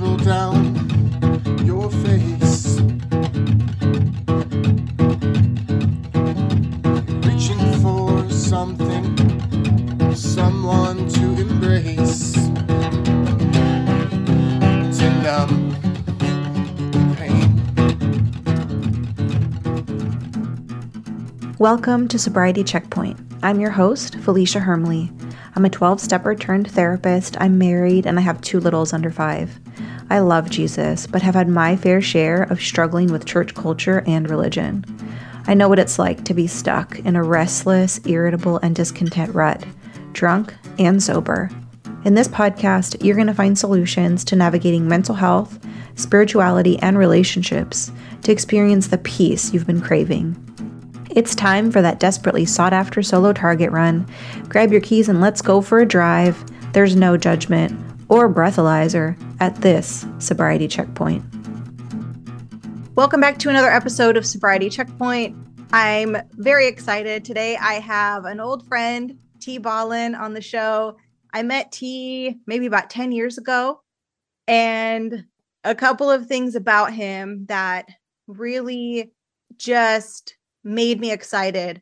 roll down your face. Reaching for something, someone to embrace. Welcome to Sobriety Checkpoint. I'm your host, Felicia Hermle. I'm a 12 stepper turned therapist. I'm married and I have two littles under five. I love Jesus, but have had my fair share of struggling with church culture and religion. I know what it's like to be stuck in a restless, irritable, and discontent rut, drunk and sober. In this podcast, you're going to find solutions to navigating mental health, spirituality, and relationships to experience the peace you've been craving. It's time for that desperately sought after solo target run. Grab your keys and let's go for a drive. There's no judgment or breathalyzer at this sobriety checkpoint. Welcome back to another episode of Sobriety Checkpoint. I'm very excited. Today I have an old friend, T Ballin, on the show. I met T maybe about 10 years ago, and a couple of things about him that really just made me excited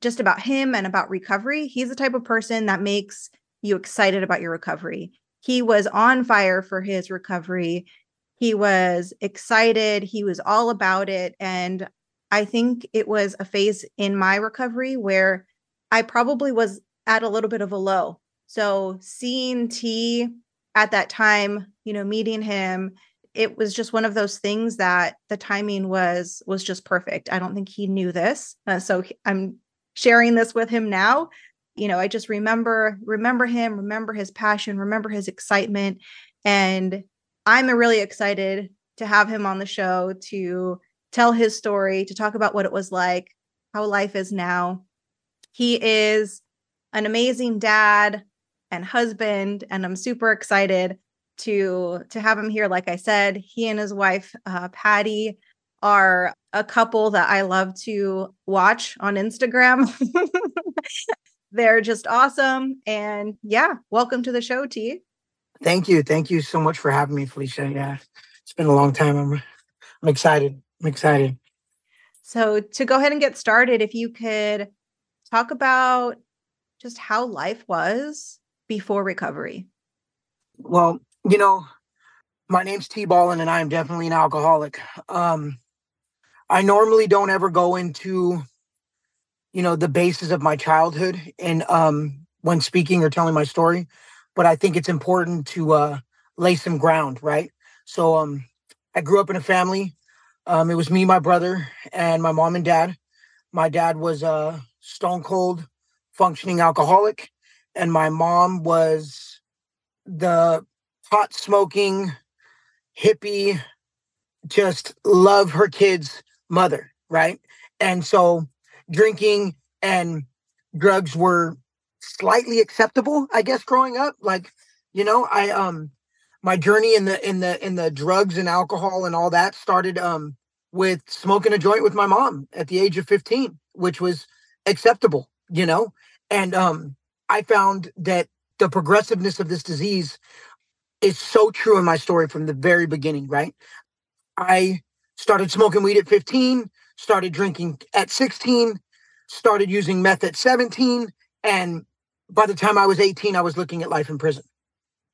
just about him and about recovery. He's the type of person that makes you excited about your recovery. He was on fire for his recovery. He was excited. He was all about it. And I think it was a phase in my recovery where I probably was at a little bit of a low. So seeing T at that time, you know, meeting him it was just one of those things that the timing was was just perfect. I don't think he knew this. Uh, so I'm sharing this with him now. You know, I just remember remember him, remember his passion, remember his excitement and I'm really excited to have him on the show to tell his story, to talk about what it was like, how life is now. He is an amazing dad and husband and I'm super excited to to have him here like i said he and his wife uh, patty are a couple that i love to watch on instagram they're just awesome. And yeah welcome to the show t. Thank you. Thank you so much for having me felicia. Yeah it's been a long time. I'm i'm excited. I'm excited. So to go ahead and get started if you could talk about just how life was before recovery. Well you know, my name's T Ballin and I am definitely an alcoholic. Um, I normally don't ever go into, you know, the basis of my childhood and um, when speaking or telling my story, but I think it's important to uh, lay some ground, right? So um, I grew up in a family. Um, it was me, my brother, and my mom and dad. My dad was a stone cold functioning alcoholic, and my mom was the pot smoking, hippie, just love her kids' mother, right? And so drinking and drugs were slightly acceptable, I guess, growing up. Like, you know, I um my journey in the in the in the drugs and alcohol and all that started um with smoking a joint with my mom at the age of 15, which was acceptable, you know? And um I found that the progressiveness of this disease is so true in my story from the very beginning, right? I started smoking weed at 15, started drinking at 16, started using meth at 17, and by the time I was 18, I was looking at life in prison.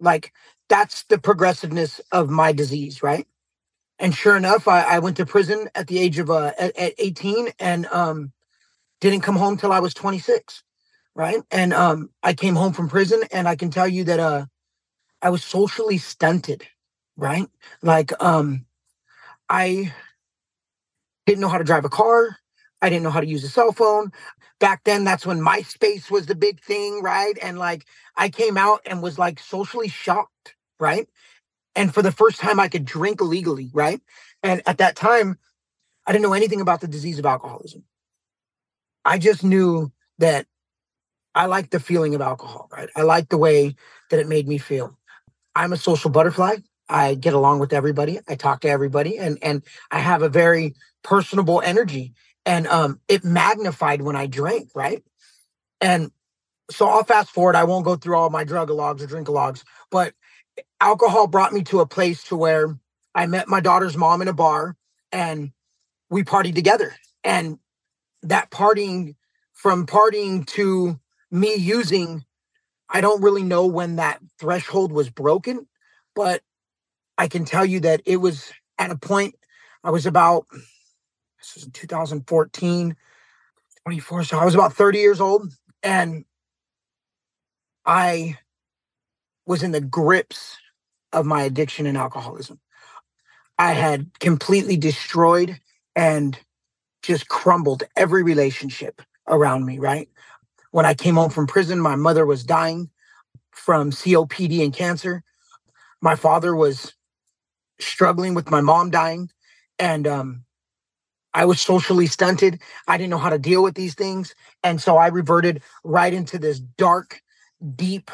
Like that's the progressiveness of my disease, right? And sure enough, I, I went to prison at the age of uh, at, at 18 and um, didn't come home till I was 26, right? And um, I came home from prison, and I can tell you that uh, I was socially stunted, right? Like, um, I didn't know how to drive a car. I didn't know how to use a cell phone. Back then, that's when MySpace was the big thing, right? And like, I came out and was like socially shocked, right? And for the first time, I could drink legally, right? And at that time, I didn't know anything about the disease of alcoholism. I just knew that I liked the feeling of alcohol, right? I liked the way that it made me feel. I'm a social butterfly. I get along with everybody. I talk to everybody and and I have a very personable energy and um it magnified when I drank, right? And so I'll fast forward. I won't go through all my drug logs or drink logs, but alcohol brought me to a place to where I met my daughter's mom in a bar and we partied together. And that partying from partying to me using, I don't really know when that threshold was broken, but I can tell you that it was at a point I was about this was in 2014, 24. So I was about 30 years old and I was in the grips of my addiction and alcoholism. I had completely destroyed and just crumbled every relationship around me, right? When I came home from prison, my mother was dying from COPD and cancer. My father was struggling with my mom dying. And um, I was socially stunted. I didn't know how to deal with these things. And so I reverted right into this dark, deep,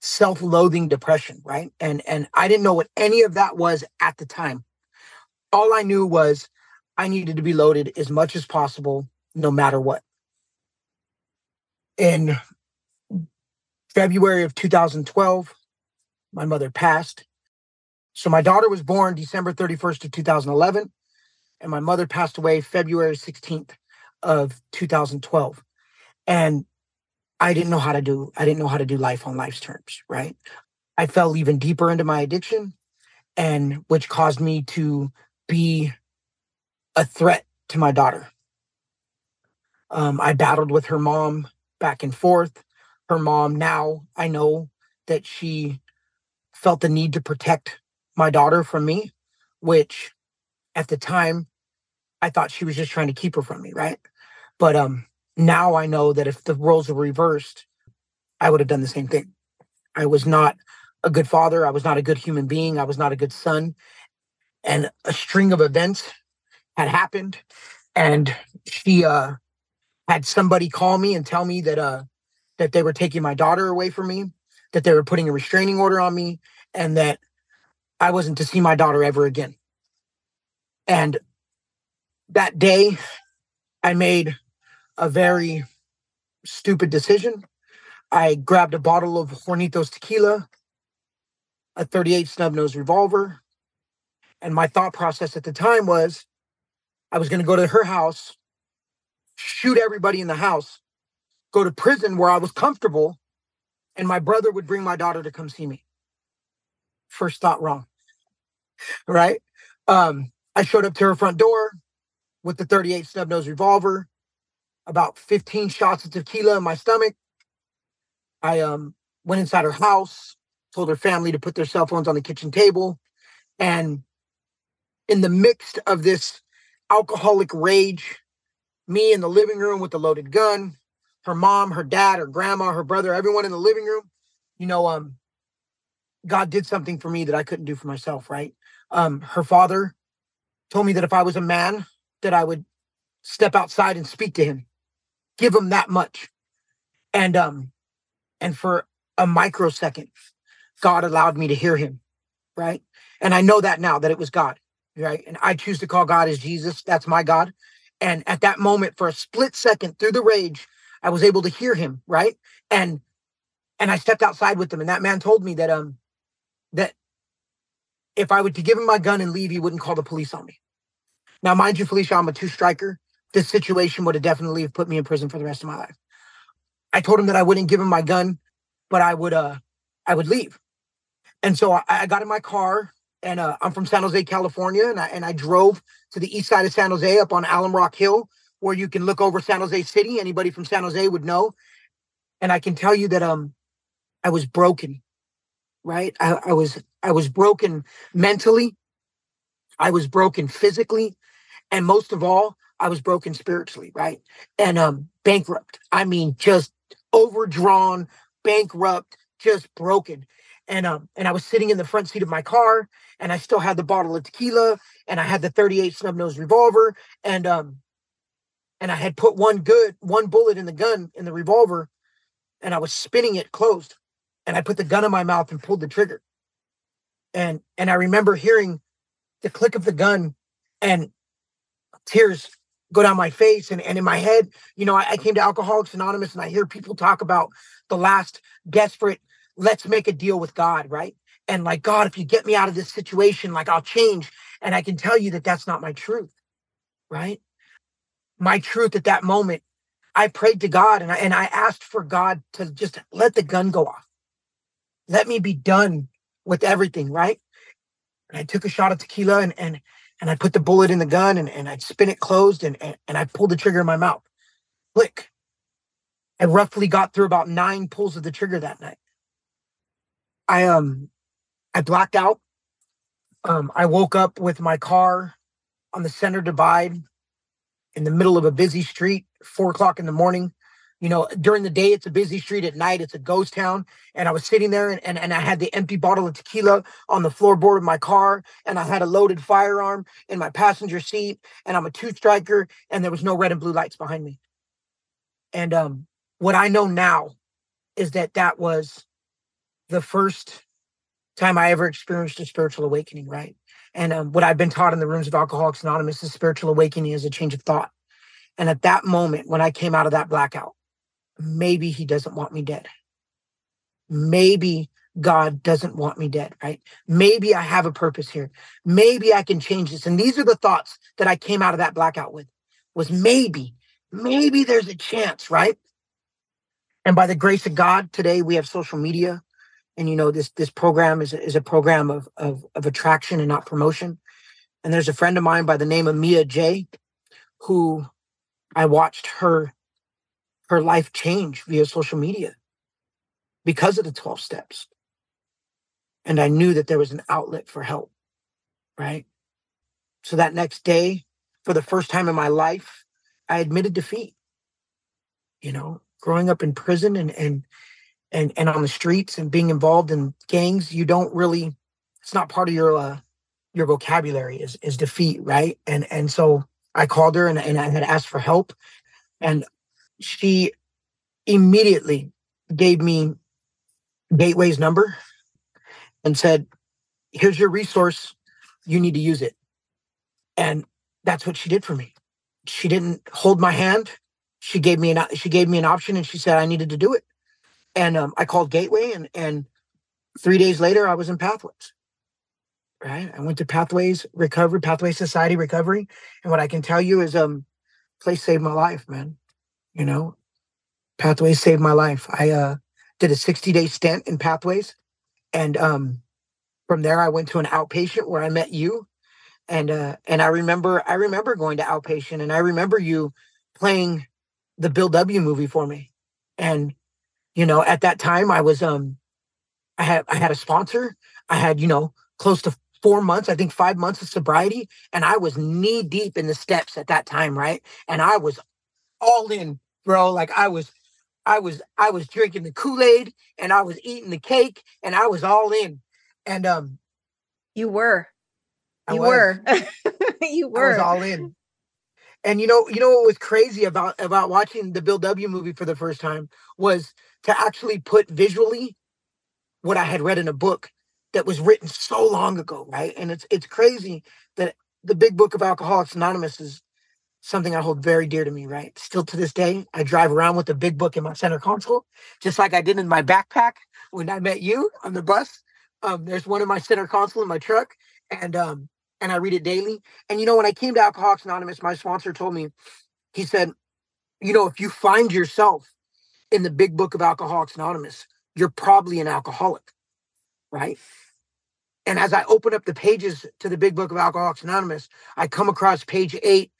self-loathing depression, right? And and I didn't know what any of that was at the time. All I knew was I needed to be loaded as much as possible, no matter what. In February of 2012, my mother passed. So my daughter was born December 31st of 2011, and my mother passed away February 16th of 2012. And I didn't know how to do I didn't know how to do life on life's terms, right? I fell even deeper into my addiction and which caused me to be a threat to my daughter. Um, I battled with her mom back and forth. Her mom now I know that she felt the need to protect my daughter from me, which at the time I thought she was just trying to keep her from me, right? But um now I know that if the roles were reversed, I would have done the same thing. I was not a good father. I was not a good human being. I was not a good son. And a string of events had happened. And she uh, had somebody call me and tell me that uh, that they were taking my daughter away from me, that they were putting a restraining order on me, and that I wasn't to see my daughter ever again. And that day, I made a very stupid decision. I grabbed a bottle of Hornitos tequila, a 38 snub nose revolver, and my thought process at the time was I was going to go to her house, shoot everybody in the house, go to prison where I was comfortable, and my brother would bring my daughter to come see me. First thought wrong. Right? Um, I showed up to her front door with the 38 snub nose revolver about 15 shots of tequila in my stomach. I um went inside her house, told her family to put their cell phones on the kitchen table. And in the midst of this alcoholic rage, me in the living room with the loaded gun, her mom, her dad, her grandma, her brother, everyone in the living room, you know, um, God did something for me that I couldn't do for myself, right? Um, her father told me that if I was a man, that I would step outside and speak to him give him that much. And um, and for a microsecond, God allowed me to hear him, right? And I know that now that it was God, right? And I choose to call God as Jesus. That's my God. And at that moment, for a split second through the rage, I was able to hear him, right? And and I stepped outside with him, and that man told me that um that if I were to give him my gun and leave, he wouldn't call the police on me. Now, mind you, Felicia, I'm a two striker this situation would have definitely put me in prison for the rest of my life. I told him that I wouldn't give him my gun, but I would uh I would leave. And so I, I got in my car and uh, I'm from San Jose, California, and I and I drove to the east side of San Jose up on Alum Rock Hill, where you can look over San Jose City. Anybody from San Jose would know. And I can tell you that um I was broken, right? I, I was I was broken mentally, I was broken physically, and most of all, I was broken spiritually, right? And um bankrupt. I mean, just overdrawn, bankrupt, just broken. And um, and I was sitting in the front seat of my car, and I still had the bottle of tequila, and I had the 38 snub nose revolver, and um, and I had put one good one bullet in the gun in the revolver, and I was spinning it closed, and I put the gun in my mouth and pulled the trigger. And and I remember hearing the click of the gun, and tears go down my face and, and in my head you know I, I, came to alcoholics anonymous and i hear people talk about the last desperate let's make a deal with god right? And like god if you get me out of this situation like i'll change. And i can tell you that that's not my truth right? My truth at that moment i prayed to god and i and i asked for god to just let the gun go off. Let me be done with everything right and i took a shot of tequila and and and i put the bullet in the gun and, and i'd spin it closed and, and and i pulled the trigger in my mouth click i roughly got through about nine pulls of the trigger that night i um I blacked out. Um, I woke up with my car on the center divide in the middle of a busy street, four o'clock in the morning. You know, during the day, it's a busy street. At night, it's a ghost town. And I was sitting there and, and, and I had the empty bottle of tequila on the floorboard of my car. And I had a loaded firearm in my passenger seat. And I'm a two striker. And there was no red and blue lights behind me. And um, what I know now is that that was the first time I ever experienced a spiritual awakening, right? And um, what I've been taught in the rooms of Alcoholics Anonymous is spiritual awakening is a change of thought. And at that moment, when I came out of that blackout, maybe he doesn't want me dead. Maybe God doesn't want me dead, right? Maybe I have a purpose here. Maybe I can change this. And these are the thoughts that I came out of that blackout with was maybe, maybe there's a chance, right? And by the grace of God, today we have social media and you know this this program is a, is a program of, of of attraction and not promotion and there's a friend of mine by the name of Mia J who I watched her her life change via social media because of the 12 steps. And I knew that there was an outlet for help right? So that next day for the first time in my life I admitted defeat. You know growing up in prison and and and and on the streets and being involved in gangs, you don't really it's not part of your uh, your vocabulary is is defeat, right? And and so I called her and, and I had asked for help, and she immediately gave me Gateway's number and said, "Here's your resource. You need to use it." And that's what she did for me. She didn't hold my hand. She gave me an she gave me an option, and she said I needed to do it. And um, I called Gateway, and and three days later, I was in Pathways. Right, I went to Pathways Recovery, Pathway Society Recovery, and what I can tell you is, um, place saved my life, man. You know, Pathways saved my life. I uh did a 60 day stint in Pathways, and um, from there I went to an outpatient where I met you, and uh, and I remember I remember going to outpatient, and I remember you playing the Bill W movie for me, and you know at that time i was um i had i had a sponsor. I had you know close to four months i think five months of sobriety and i was knee deep in the steps at that time right? And i was all in bro like i was i was i was drinking the kool-aid and i was eating the cake and i was all in. And um you were. You were. You were I was all in. And you know you know what was crazy about about watching the bill w movie for the first time was to actually put visually what I had read in a book that was written so long ago, right? And it's it's crazy that the big book of Alcoholics Anonymous is something I hold very dear to me, right? Still to this day, I drive around with the big book in my center console, just like I did in my backpack when I met you on the bus. Um, there's one in my center console in my truck, and um, and I read it daily. And you know, when I came to Alcoholics Anonymous, my sponsor told me, he said, you know, if you find yourself in the big book of Alcoholics Anonymous, you're probably an alcoholic, right? And as I open up the pages to the big book of Alcoholics Anonymous, I come across page eight,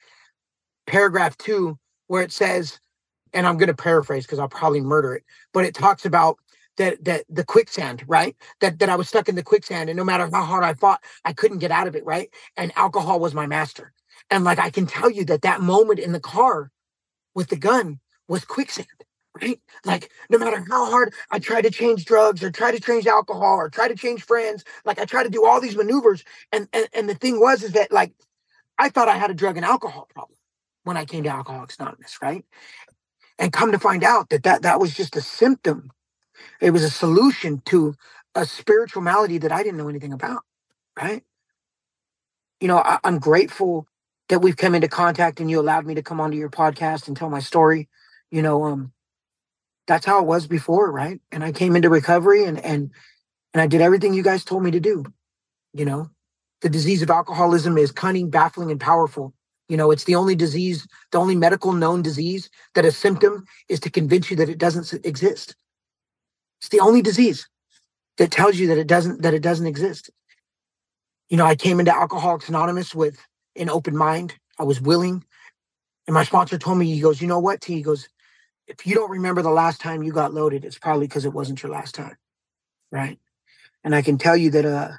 paragraph two, where it says, and I'm going to paraphrase because I'll probably murder it, but it talks about that that the quicksand, right? That that I was stuck in the quicksand, and no matter how hard I fought, I couldn't get out of it, right? And alcohol was my master. And like I can tell you that that moment in the car with the gun was quicksand right? Like no matter how hard I try to change drugs or try to change alcohol or try to change friends, like I try to do all these maneuvers. And and, and the thing was is that like I thought I had a drug and alcohol problem when I came to Alcoholics Anonymous, right? And come to find out that that, that was just a symptom. It was a solution to a spiritual malady that I didn't know anything about, right? You know, I, I'm grateful that we've come into contact and you allowed me to come onto your podcast and tell my story. You know, um, that's how it was before, right? And I came into recovery and and And I did everything you guys told me to do. You know, the disease of alcoholism is cunning, baffling, and powerful. You know, it's the only disease, the only medical known disease that a symptom is to convince you that it doesn't exist. It's the only disease that tells you that it doesn't that it doesn't exist. You know, I came into Alcoholics Anonymous with an open mind. I was willing. And my sponsor told me, he goes, you know what, T? He goes, if you don't remember the last time you got loaded, it's probably because it wasn't your last time. Right. And I can tell you that uh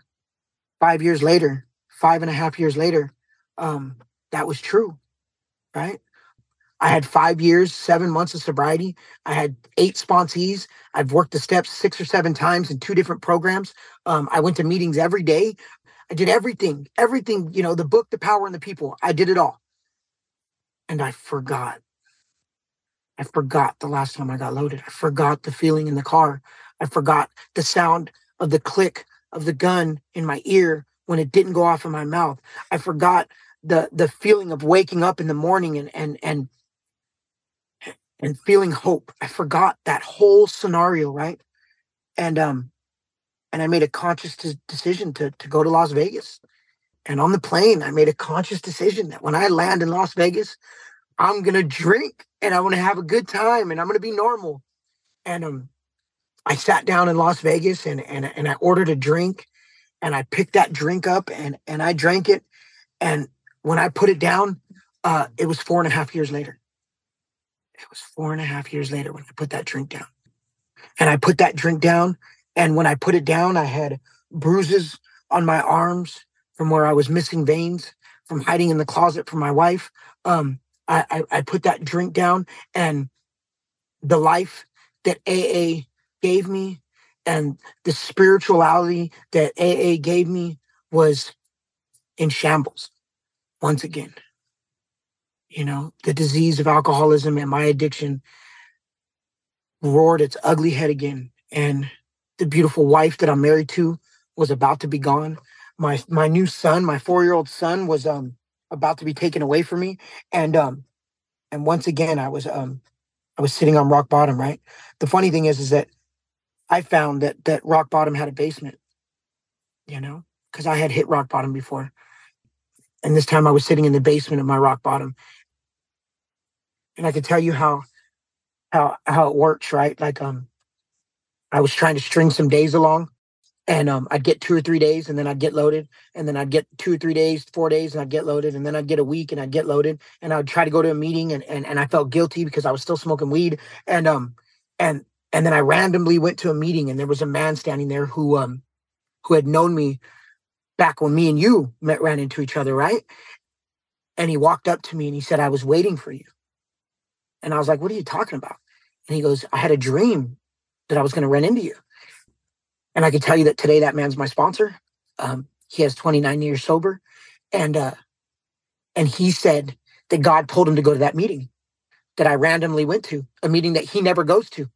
five years later, five and a half years later, um, that was true. Right. I had five years, seven months of sobriety. I had eight sponsees. I've worked the steps six or seven times in two different programs. Um, I went to meetings every day. I did everything, everything, you know, the book, the power, and the people. I did it all. And I forgot. I forgot the last time I got loaded. I forgot the feeling in the car. I forgot the sound of the click of the gun in my ear when it didn't go off in my mouth. I forgot the the feeling of waking up in the morning and and and and feeling hope. I forgot that whole scenario, right? And um and I made a conscious t- decision to to go to Las Vegas. And on the plane, I made a conscious decision that when I land in Las Vegas, I'm going to drink and I'm going to have a good time and I'm going to be normal. And um I sat down in Las Vegas and and and I ordered a drink and I picked that drink up and and I drank it and when I put it down, uh, it was four and a half years later. It was four and a half years later when I put that drink down. And I put that drink down. And when I put it down, I had bruises on my arms from where I was missing veins from hiding in the closet from my wife. Um, I, I, I put that drink down and the life that AA gave me and the spirituality that AA gave me was in shambles once again you know, the disease of alcoholism and my addiction roared its ugly head again. And the beautiful wife that I'm married to was about to be gone. My my new son, my four-year-old son, was um about to be taken away from me. And um and once again I was um I was sitting on rock bottom, right? The funny thing is is that I found that that rock bottom had a basement, you know, because I had hit rock bottom before. And this time I was sitting in the basement of my rock bottom and I can tell you how how how it works, right? Like um I was trying to string some days along and um I'd get two or three days and then I'd get loaded and then I'd get two or three days, four days and I'd get loaded and then I'd get a week and I'd get loaded and I'd try to go to a meeting and and, and I felt guilty because I was still smoking weed and um and and then I randomly went to a meeting and there was a man standing there who um who had known me back when me and you met ran into each other, right? And he walked up to me and he said, I was waiting for you. And I was like, what are you talking about? And he goes, I had a dream that I was going to run into you. And I can tell you that today that man's my sponsor. Um, he has 29 years sober. And uh, and he said that God told him to go to that meeting that I randomly went to, a meeting that he never goes to.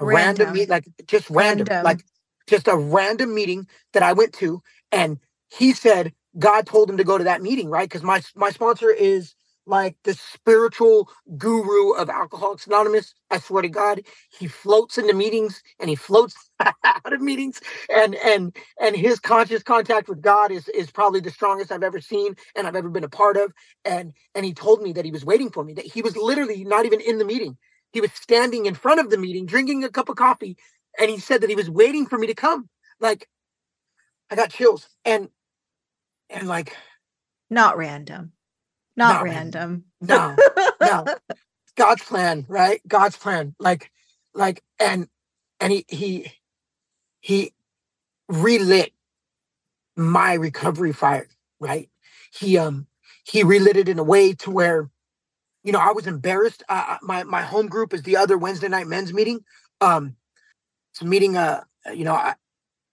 A random, random meet, like just random, random, like just a random meeting that I went to. And he said God told him to go to that meeting, right? Because my my sponsor is like the spiritual guru of Alcoholics Anonymous. I swear to God, he floats into meetings and he floats out of meetings, and and and his conscious contact with God is is probably the strongest I've ever seen and I've ever been a part of. And and he told me that he was waiting for me. That he was literally not even in the meeting. He was standing in front of the meeting, drinking a cup of coffee, and he said that he was waiting for me to come. Like, I got chills, and and like, not random not, random. No, no. God's plan, right? God's plan. Like, like, and and he he he relit my recovery fire, right? He um he relit it in a way to where, you know, I was embarrassed. Uh, my my home group is the other Wednesday night men's meeting. Um, it's a meeting. Uh, you know, I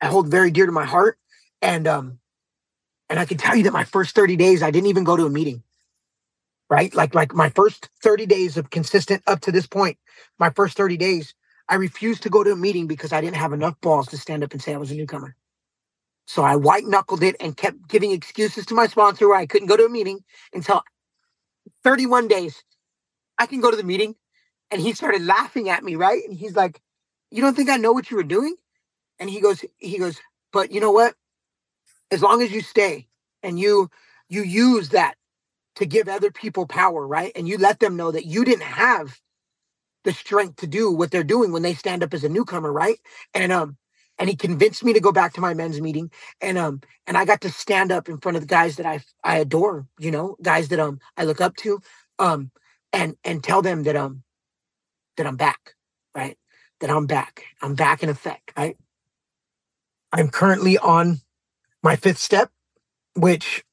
I hold very dear to my heart, and um, and I can tell you that my first thirty days, I didn't even go to a meeting right? Like like my first 30 days of consistent up to this point, my first 30 days, I refused to go to a meeting because I didn't have enough balls to stand up and say I was a newcomer. So I white knuckled it and kept giving excuses to my sponsor where I couldn't go to a meeting until 31 days. I can go to the meeting. And he started laughing at me, right? And he's like, You don't think I know what you were doing? and he goes, he goes, but you know what? As long as you stay and you you use that to give other people power, right? And you let them know that you didn't have the strength to do what they're doing when they stand up as a newcomer, right? And um and he convinced me to go back to my men's meeting and um and I got to stand up in front of the guys that I I adore, you know, guys that um I look up to um and and tell them that um that I'm back, right? That I'm back. I'm back in effect, right? I'm currently on my fifth step, which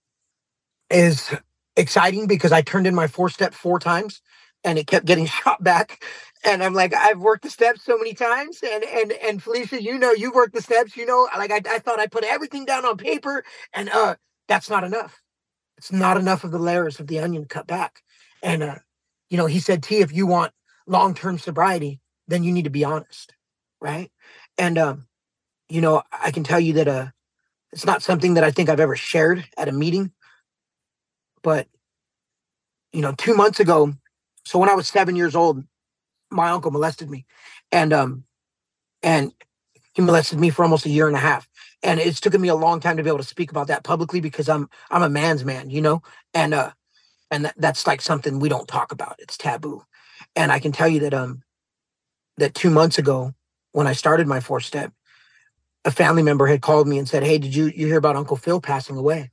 is exciting because I turned in my four step four times and it kept getting shot back. And I'm like, I've worked the steps so many times. And and and Felicia, you know, you've worked the steps, you know, like I, I thought I put everything down on paper, and uh that's not enough. It's not enough of the layers of the onion cut back. And uh, you know, he said, T, if you want long-term sobriety, then you need to be honest. Right. And um, you know, I can tell you that uh it's not something that I think I've ever shared at a meeting. But you know, two months ago, so when I was seven years old, my uncle molested me, and um, and he molested me for almost a year and a half. And it's taken me a long time to be able to speak about that publicly because I'm I'm a man's man, you know, and uh, and that, that's like something we don't talk about. It's taboo. And I can tell you that um, that two months ago when I started my four step, a family member had called me and said, "Hey, did you you hear about Uncle Phil passing away?"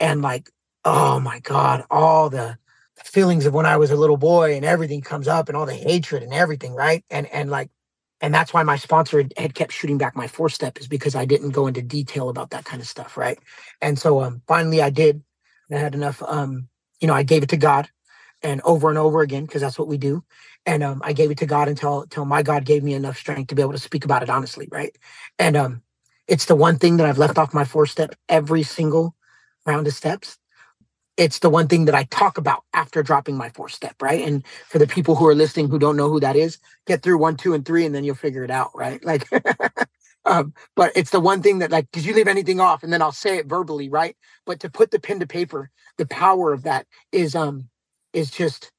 And like, oh my God, all the feelings of when I was a little boy and everything comes up and all the hatred and everything, right? And and like, and that's why my sponsor had, had kept shooting back my four step is because I didn't go into detail about that kind of stuff, right? And so um finally I did. I had enough um, you know, I gave it to God and over and over again because that's what we do and um, I gave it to God until until my God gave me enough strength to be able to speak about it honestly, right? And um, it's the one thing that I've left off my four step every single round of steps. It's the one thing that I talk about after dropping my four step, right? And for the people who are listening who don't know who that is, get through one, two, and three, and then you'll figure it out, right? Like, um, but it's the one thing that, like, did you leave anything off? And then I'll say it verbally, right? But to put the pen to paper, the power of that is um is just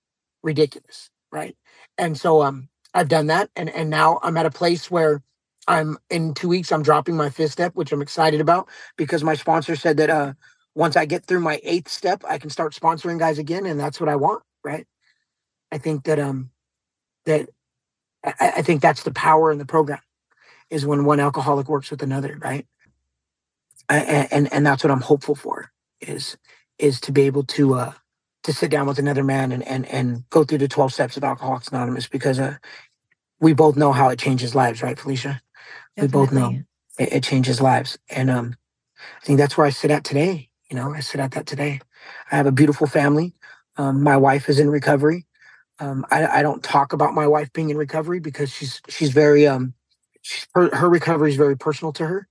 ridiculous, right? And so um I've done that and and now I'm at a place where I'm in 2 weeks I'm dropping my fifth step which I'm excited about because my sponsor said that uh once I get through my eighth step I can start sponsoring guys again and that's what I want, right? I think that um that I, I think that's the power in the program is when one alcoholic works with another, right? I, and and that's what I'm hopeful for is is to be able to uh to sit down with another man and and and go through the 12 steps of Alcoholics Anonymous because uh, we both know how it changes lives, right, Felicia? Definitely. We both know it, it, changes lives. And um, I think that's where I sit at today. You know, I sit at that today. I have a beautiful family. Um, my wife is in recovery. Um, I, I don't talk about my wife being in recovery because she's she's very um she's, her, her recovery is very personal to her.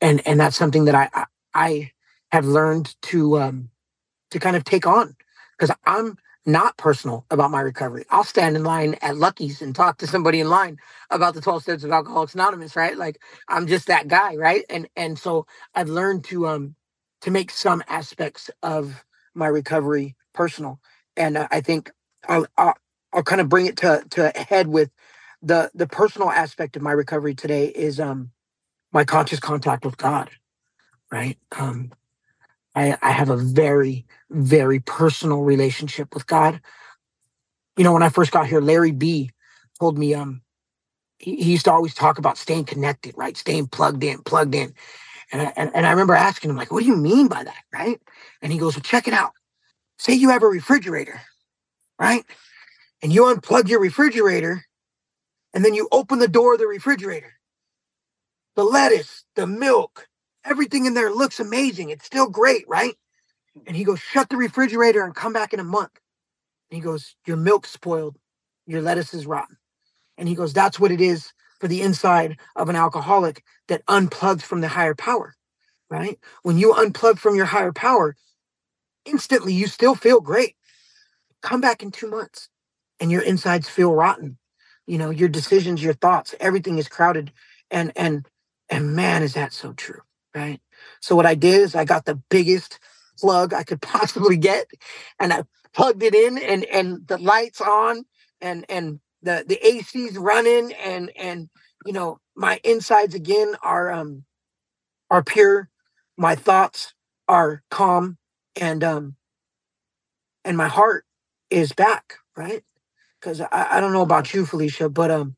And and that's something that I I, I have learned to um to kind of take on because I'm not personal about my recovery. I'll stand in line at Lucky's and talk to somebody in line about the 12 steps of Alcoholics Anonymous, right? Like I'm just that guy, right? And and so I've learned to um to make some aspects of my recovery personal. And uh, I think I'll, I'll I'll kind of bring it to to head with the the personal aspect of my recovery today is um my conscious contact with God, right? Um I, I have a very, very personal relationship with God. You know, when I first got here, Larry B told me um he, he used to always talk about staying connected, right? Staying plugged in, plugged in. And I, and, and I remember asking him, like, what do you mean by that? Right. And he goes, well, check it out. Say you have a refrigerator, right? And you unplug your refrigerator and then you open the door of the refrigerator. The lettuce, the milk, everything in there looks amazing. It's still great, right? And he goes, shut the refrigerator and come back in a month. And he goes, your milk's spoiled. Your lettuce is rotten. And he goes, that's what it is for the inside of an alcoholic that unplugs from the higher power, right? When you unplug from your higher power, instantly you still feel great. Come back in two months and your insides feel rotten. You know, your decisions, your thoughts, everything is crowded. And, and, and man, is that so true right? So what I did is I got the biggest plug I could possibly get, and I plugged it in, and and the lights on, and and the the AC's running, and and you know, my insides again are um are pure. My thoughts are calm and um and my heart is back, right? Because I, I don't know about you, Felicia, but um,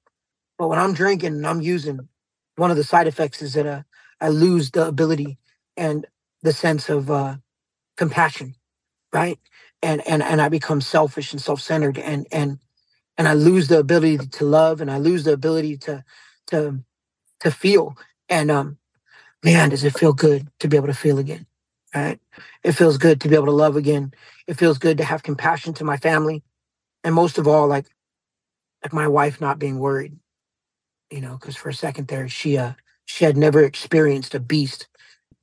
but when I'm drinking and I'm using, one of the side effects is that uh, I lose the ability and the sense of uh, compassion, right? And and and I become selfish and self-centered, and and and I lose the ability to love, and I lose the ability to to to feel. And um, man, does it feel good to be able to feel again? Right? It feels good to be able to love again. It feels good to have compassion to my family, and most of all, like like my wife not being worried. You know, because for a second there, she uh she had never experienced a beast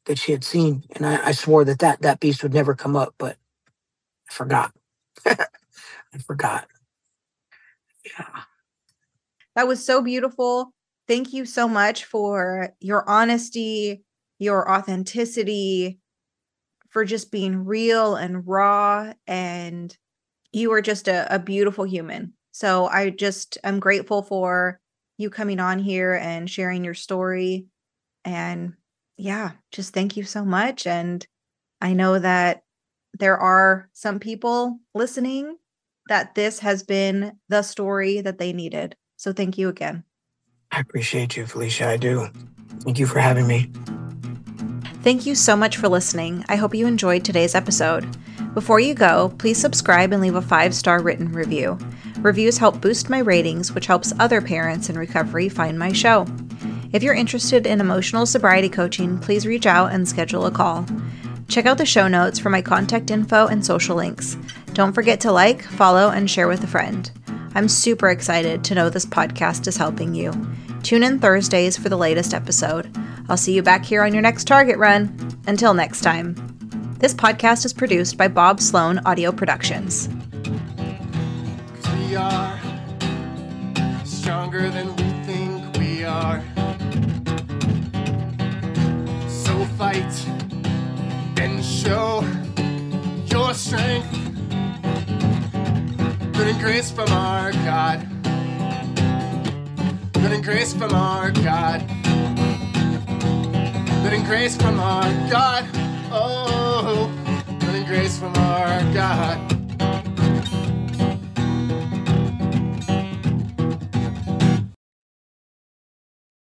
that she had seen, and I, I swore that, that that beast would never come up, but I forgot. I forgot. Yeah. That was so beautiful. Thank you so much for your honesty, your authenticity, for just being real and raw. And you are just a, a beautiful human. So I just am grateful for you coming on here and sharing your story. And yeah, just thank you so much. And I know that there are some people listening that this has been the story that they needed. So thank you again. I appreciate you, Felicia. I do. Thank you for having me. Thank you so much for listening. I hope you enjoyed today's episode. Before you go, please subscribe and leave a five star written review. Reviews help boost my ratings, which helps other parents in recovery find my show. If you're interested in emotional sobriety coaching, please reach out and schedule a call. Check out the show notes for my contact info and social links. Don't forget to like, follow, and share with a friend. I'm super excited to know this podcast is helping you. Tune in Thursdays for the latest episode. I'll see you back here on your next Target run. Until next time. This podcast is produced by Bob Sloan Audio Productions. Are stronger than we think we are. So fight and show your strength. Good and grace from our God. Good and grace from our God. Good and grace from our God. Oh, good and grace from our God.